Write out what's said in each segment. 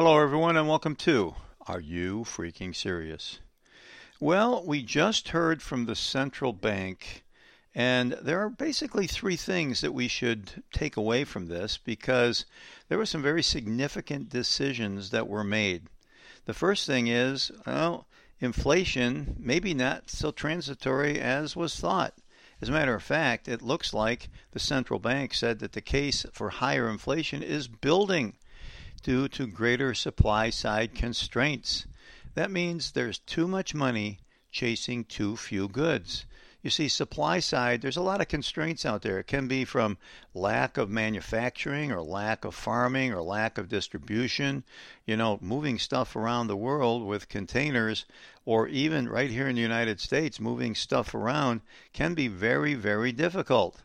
Hello, everyone, and welcome to Are You Freaking Serious? Well, we just heard from the central bank, and there are basically three things that we should take away from this because there were some very significant decisions that were made. The first thing is, well, inflation maybe not so transitory as was thought. As a matter of fact, it looks like the central bank said that the case for higher inflation is building due to greater supply side constraints. That means there's too much money chasing too few goods. You see, supply side, there's a lot of constraints out there. It can be from lack of manufacturing or lack of farming or lack of distribution, you know, moving stuff around the world with containers or even right here in the United States, moving stuff around can be very, very difficult.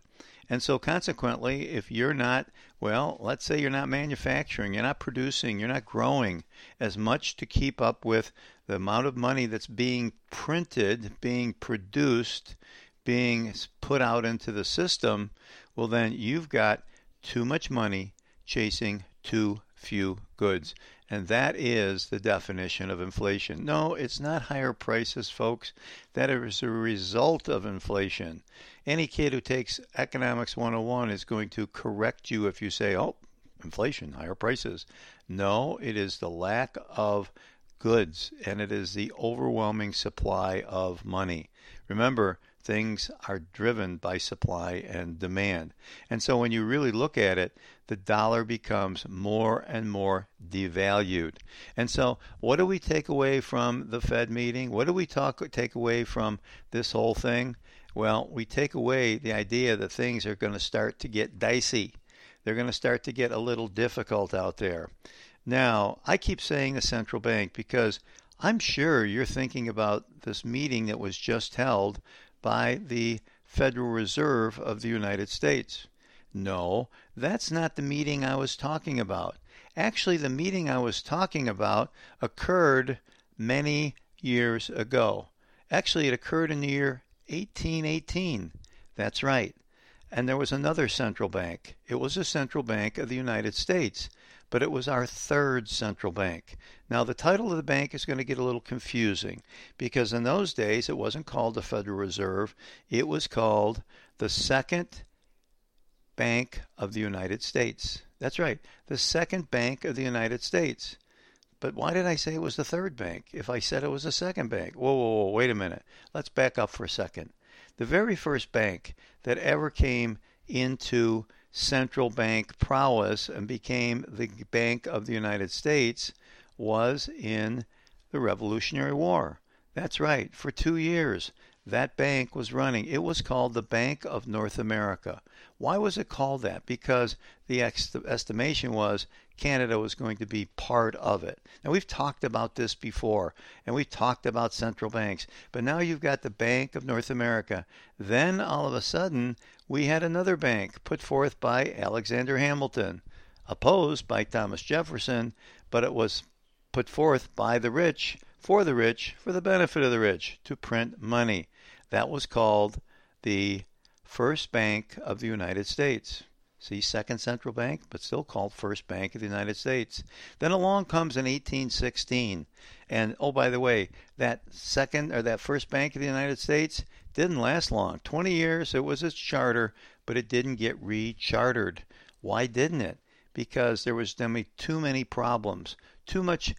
And so, consequently, if you're not, well, let's say you're not manufacturing, you're not producing, you're not growing as much to keep up with the amount of money that's being printed, being produced, being put out into the system, well, then you've got too much money chasing too few goods. And that is the definition of inflation. No, it's not higher prices, folks. That is a result of inflation. Any kid who takes Economics 101 is going to correct you if you say, oh, inflation, higher prices. No, it is the lack of goods and it is the overwhelming supply of money. Remember, things are driven by supply and demand. And so when you really look at it, the dollar becomes more and more devalued. And so what do we take away from the Fed meeting? What do we talk take away from this whole thing? Well, we take away the idea that things are going to start to get dicey. They're going to start to get a little difficult out there. Now, I keep saying the central bank because I'm sure you're thinking about this meeting that was just held by the Federal Reserve of the United States. No, that's not the meeting I was talking about. Actually, the meeting I was talking about occurred many years ago. Actually, it occurred in the year 1818. That's right. And there was another central bank. It was a central bank of the United States but it was our third central bank. Now, the title of the bank is going to get a little confusing because in those days it wasn't called the Federal Reserve, it was called the Second Bank of the United States. That's right, the Second Bank of the United States. But why did I say it was the third bank if I said it was the second bank? Whoa, whoa, whoa, wait a minute. Let's back up for a second. The very first bank that ever came into central bank prowess and became the Bank of the United States was in the Revolutionary War. That's right, for two years that bank was running. It was called the Bank of North America. Why was it called that? Because the estimation was Canada was going to be part of it. Now, we've talked about this before, and we've talked about central banks, but now you've got the Bank of North America. Then, all of a sudden, we had another bank put forth by Alexander Hamilton, opposed by Thomas Jefferson, but it was put forth by the rich, for the rich, for the benefit of the rich, to print money. That was called the First Bank of the United States. See, Second Central Bank, but still called First Bank of the United States. Then along comes in 1816. And oh, by the way, that second or that First Bank of the United States didn't last long. 20 years, it was its charter, but it didn't get rechartered. Why didn't it? Because there was too many problems, too much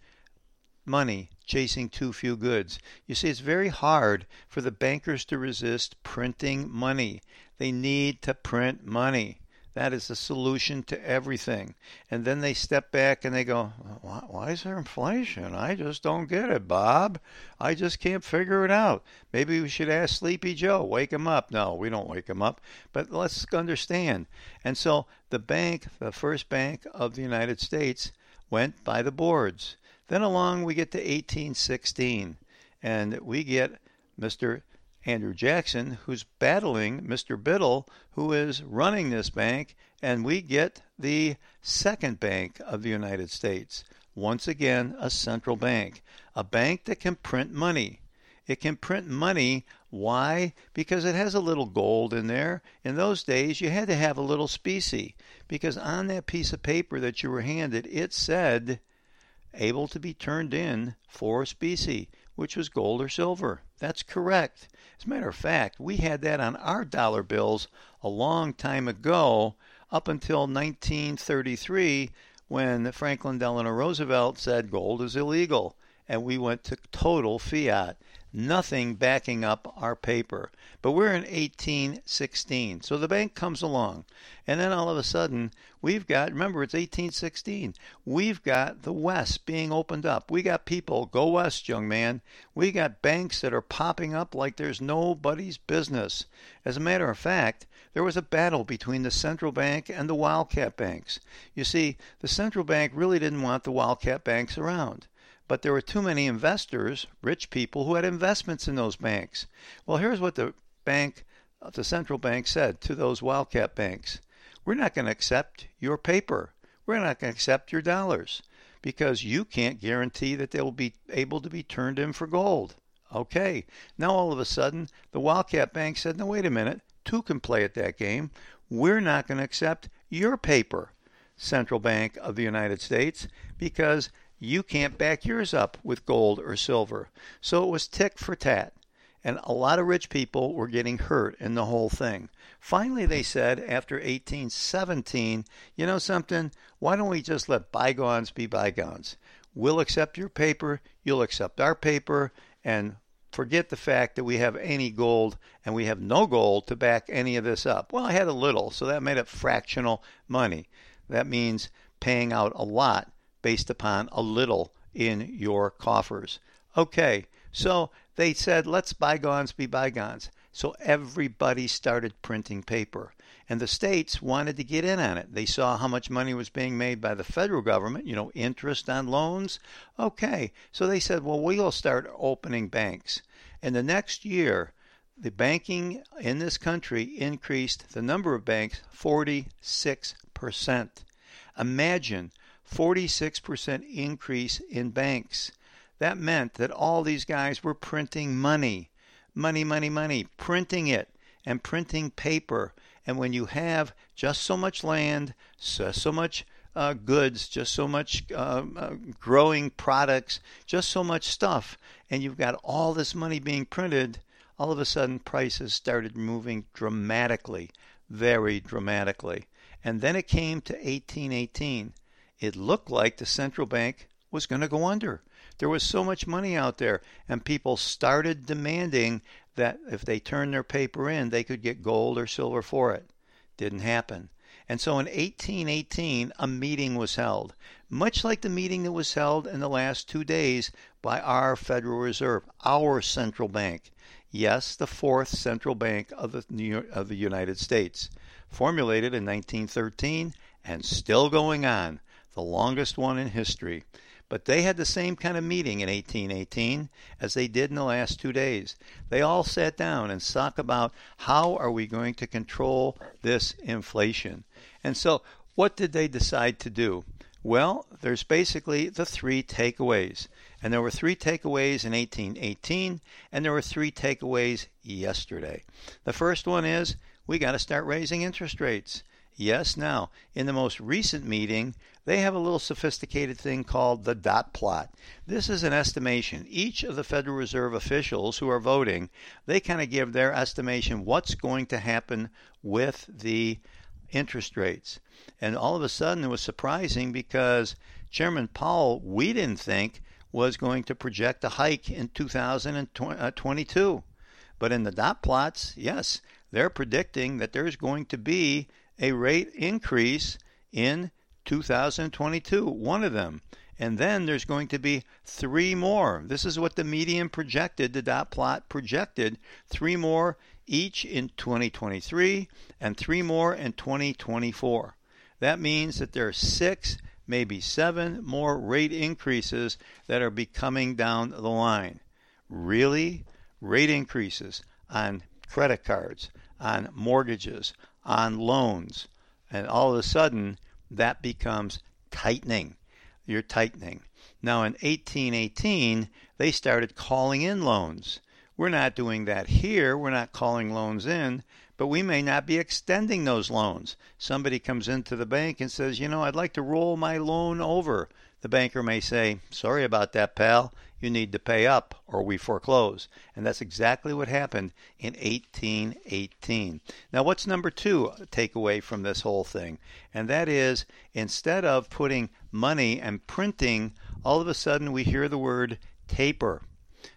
money chasing too few goods. You see, it's very hard for the bankers to resist printing money. They need to print money. That is the solution to everything. And then they step back and they go, why, why, is there inflation? I just don't get it, Bob. I just can't figure it out. Maybe we should ask Sleepy Joe, wake him up. No, we don't wake him up, but let's understand. And so the bank, the first bank of the United States, went by the boards. Then along we get to 1816, and we get Mr. Andrew Jackson, who's battling Mr. Biddle, who is running this bank, and we get the second bank of the United States. Once again, a central bank, a bank that can print money. It can print money. Why? Because it has a little gold in there. In those days, you had to have a little specie because on that piece of paper that you were handed, it said able to be turned in for specie, which was gold or silver. That's correct. As a matter of fact, we had that on our dollar bills a long time ago, up until 1933, when Franklin Delano Roosevelt said gold is illegal, and we went to total fiat nothing backing up our paper. But we're in 1816. So the bank comes along. And then all of a sudden, we've got, remember, it's 1816. We've got the West being opened up. We got people, go West, young man. We got banks that are popping up like there's nobody's business. As a matter of fact, there was a battle between the central bank and the wildcat banks. You see, the central bank really didn't want the wildcat banks around but there were too many investors, rich people, who had investments in those banks. Well, here's what the bank, uh, the central bank said to those wildcat banks We're not going to accept your paper. We're not going to accept your dollars because you can't guarantee that they will be able to be turned in for gold. Okay, now all of a sudden, the Wildcat Bank said, no, wait a minute, two can play at that game. We're not going to accept your paper, Central Bank of the United States, because you can't back yours up with gold or silver. So it was tick for tat. And a lot of rich people were getting hurt in the whole thing. Finally, they said after 1817, you know something? Why don't we just let bygones be bygones? We'll accept your paper, you'll accept our paper, and forget the fact that we have any gold and we have no gold to back any of this up. Well, I had a little, so that made it fractional money. That means paying out a lot based upon a little in your coffers. Okay, so they said, let's bygones be bygones. So everybody started printing paper. And the states wanted to get in on it. They saw how much money was being made by the federal government, you know, interest on loans. Okay, so they said, well, we'll start opening banks. And the next year, the banking in this country increased the number of banks 46%. Imagine 46% increase in banks. That meant that all these guys were printing money, money, money, money, printing it and printing paper. And when you have just so much land, so, so much uh, goods, just so much uh, uh, growing products, just so much stuff, and you've got all this money being printed, all of a sudden prices started moving dramatically, very dramatically. And then it came to 1818 it looked like the central bank was going to go under. There was so much money out there, and people started demanding that if they turned their paper in, they could get gold or silver for it. Didn't happen. And so in 1818, a meeting was held, much like the meeting that was held in the last two days by our Federal Reserve, our central bank. Yes, the fourth central bank of the, York, of the United States, formulated in 1913 and still going on the longest one in history. But they had the same kind of meeting in 1818 as they did in the last two days. They all sat down and talked about how are we going to control this inflation. And so, what did they decide to do? Well, there's basically the three takeaways. And there were three takeaways in 1818, and there were three takeaways yesterday. The first one is we got to start raising interest rates. Yes, now, in the most recent meeting, they have a little sophisticated thing called the dot plot. This is an estimation. Each of the Federal Reserve officials who are voting, they kind of give their estimation what's going to happen with the interest rates. And all of a sudden it was surprising because Chairman Powell, we didn't think was going to project a hike in 2022. But in the dot plots, yes, they're predicting that there's going to be a rate increase in 2022, one of them. And then there's going to be three more. This is what the median projected, the dot plot projected, three more each in 2023 and three more in 2024. That means that there are six, maybe seven more rate increases that are be coming down the line. Really? Rate increases on credit cards, on mortgages, on loans. And all of a sudden, that becomes tightening. You're tightening. Now, in 1818, they started calling in loans. We're not doing that here. We're not calling loans in, but we may not be extending those loans. Somebody comes into the bank and says, you know, I'd like to roll my loan over the banker may say, Sorry about that, pal. You need to pay up or we foreclose. And that's exactly what happened in 1818. Now, what's number two takeaway from this whole thing? And that is instead of putting money and printing, all of a sudden we hear the word taper.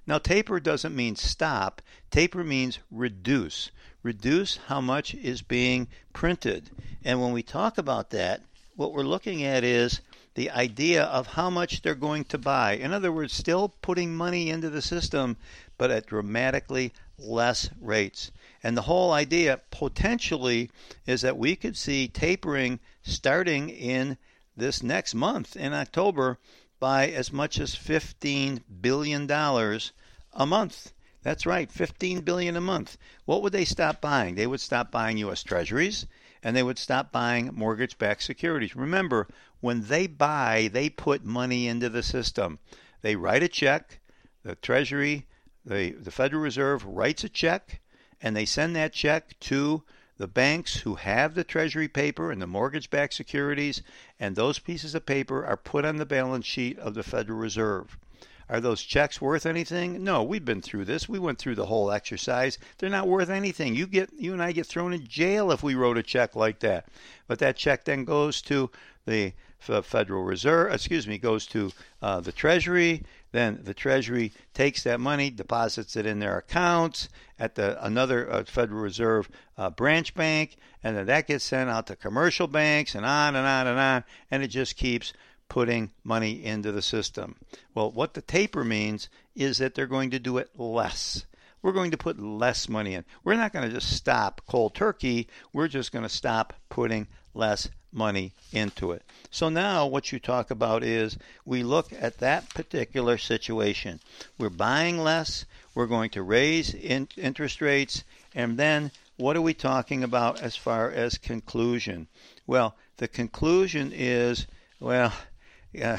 Now, taper doesn't mean stop, taper means reduce. Reduce how much is being printed. And when we talk about that, what we're looking at is the idea of how much they're going to buy. In other words, still putting money into the system, but at dramatically less rates. And the whole idea potentially is that we could see tapering starting in this next month in October by as much as $15 billion a month. That's right, 15 billion a month. What would they stop buying? They would stop buying US Treasuries and they would stop buying mortgage-backed securities. Remember, when they buy, they put money into the system. They write a check, the Treasury, the, the Federal Reserve writes a check, and they send that check to the banks who have the Treasury paper and the mortgage backed securities, and those pieces of paper are put on the balance sheet of the Federal Reserve. Are those checks worth anything? No, we've been through this. We went through the whole exercise. They're not worth anything. You get you and I get thrown in jail if we wrote a check like that. But that check then goes to the Federal Reserve, excuse me, goes to uh, the Treasury. Then the Treasury takes that money, deposits it in their accounts at the another uh, Federal Reserve uh, branch bank, and then that gets sent out to commercial banks and on and on and on, and it just keeps putting money into the system. Well, what the taper means is that they're going to do it less. We're going to put less money in. We're not going to just stop cold turkey. We're just going to stop putting less money into it. So now what you talk about is we look at that particular situation. We're buying less, we're going to raise in- interest rates, and then what are we talking about as far as conclusion? Well, the conclusion is well, uh,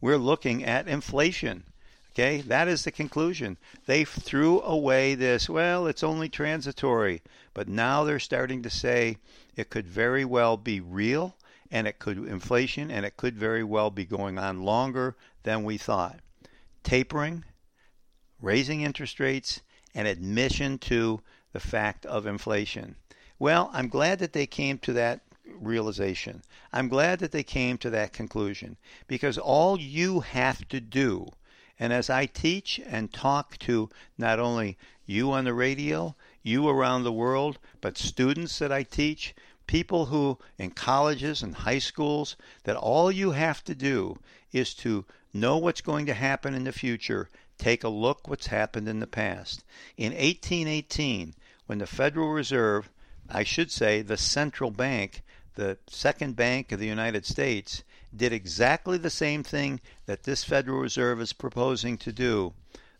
we're looking at inflation. Okay, that is the conclusion. They threw away this, well, it's only transitory, but now they're starting to say it could very well be real and it could inflation and it could very well be going on longer than we thought. Tapering, raising interest rates, and admission to the fact of inflation. Well, I'm glad that they came to that realization. I'm glad that they came to that conclusion because all you have to do, and as I teach and talk to not only you on the radio, you around the world, but students that I teach, people who in colleges and high schools, that all you have to do is to know what's going to happen in the future. Take a look what's happened in the past. In 1818, when the Federal Reserve, I should say the central bank, the second bank of the United States, did exactly the same thing that this Federal Reserve is proposing to do,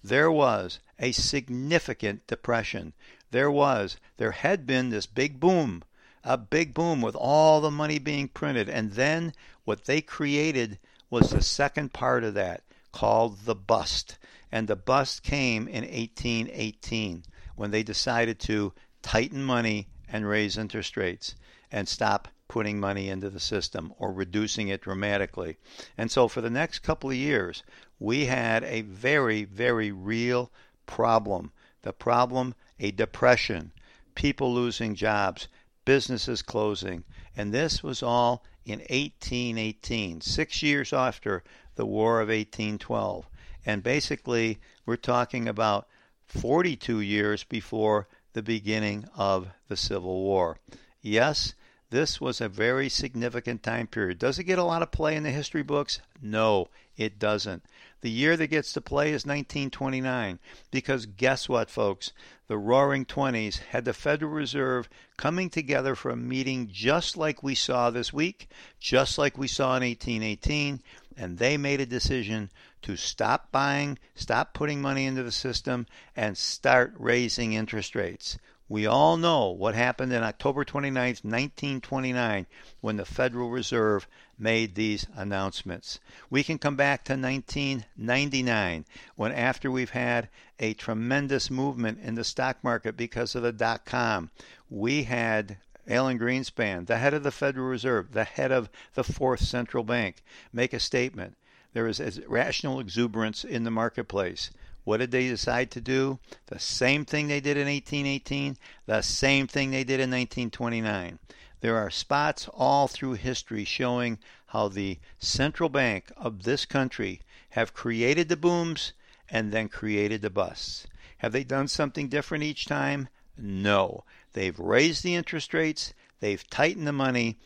there was a significant depression. There was, there had been this big boom, a big boom with all the money being printed. And then what they created was the second part of that called the bust. And the bust came in 1818 when they decided to tighten money and raise interest rates and stop putting money into the system or reducing it dramatically. And so for the next couple of years, we had a very, very real problem. The problem, a depression, people losing jobs, businesses closing. And this was all in 1818, six years after the War of 1812. And basically, we're talking about 42 years before the beginning of the Civil War. Yes, this was a very significant time period. Does it get a lot of play in the history books? No, it doesn't. The year that gets to play is 1929 because guess what, folks? The Roaring Twenties had the Federal Reserve coming together for a meeting just like we saw this week, just like we saw in 1818, and they made a decision to stop buying, stop putting money into the system, and start raising interest rates. We all know what happened in October 29, 1929, when the Federal Reserve made these announcements. We can come back to 1999, when after we've had a tremendous movement in the stock market because of the dot com, we had Alan Greenspan, the head of the Federal Reserve, the head of the fourth central bank, make a statement There is rational exuberance in the marketplace. What did they decide to do? The same thing they did in 1818, the same thing they did in 1929. There are spots all through history showing how the central bank of this country have created the booms and then created the busts. Have they done something different each time? No. They've raised the interest rates, they've tightened the money,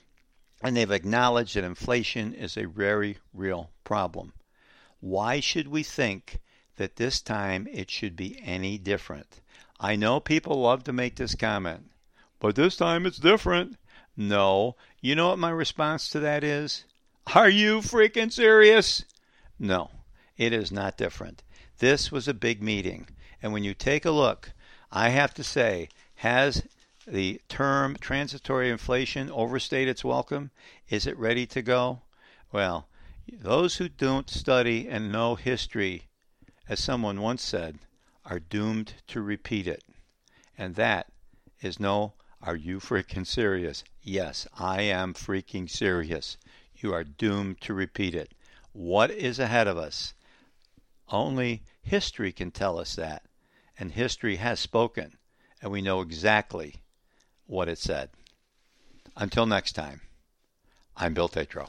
and they've acknowledged that inflation is a very real problem. Why should we think that this time it should be any different? I know people love to make this comment, but this time it's different. No. You know what my response to that is? Are you freaking serious? No, it is not different. This was a big meeting. And when you take a look, I have to say, has the term transitory inflation overstayed its welcome? Is it ready to go? Well, those who don't study and know history, as someone once said, are doomed to repeat it. And that is no, are you freaking serious? Yes, I am freaking serious. You are doomed to repeat it. What is ahead of us? Only history can tell us that and history has spoken, and we know exactly what it said. Until next time, I'm Bill Tatro.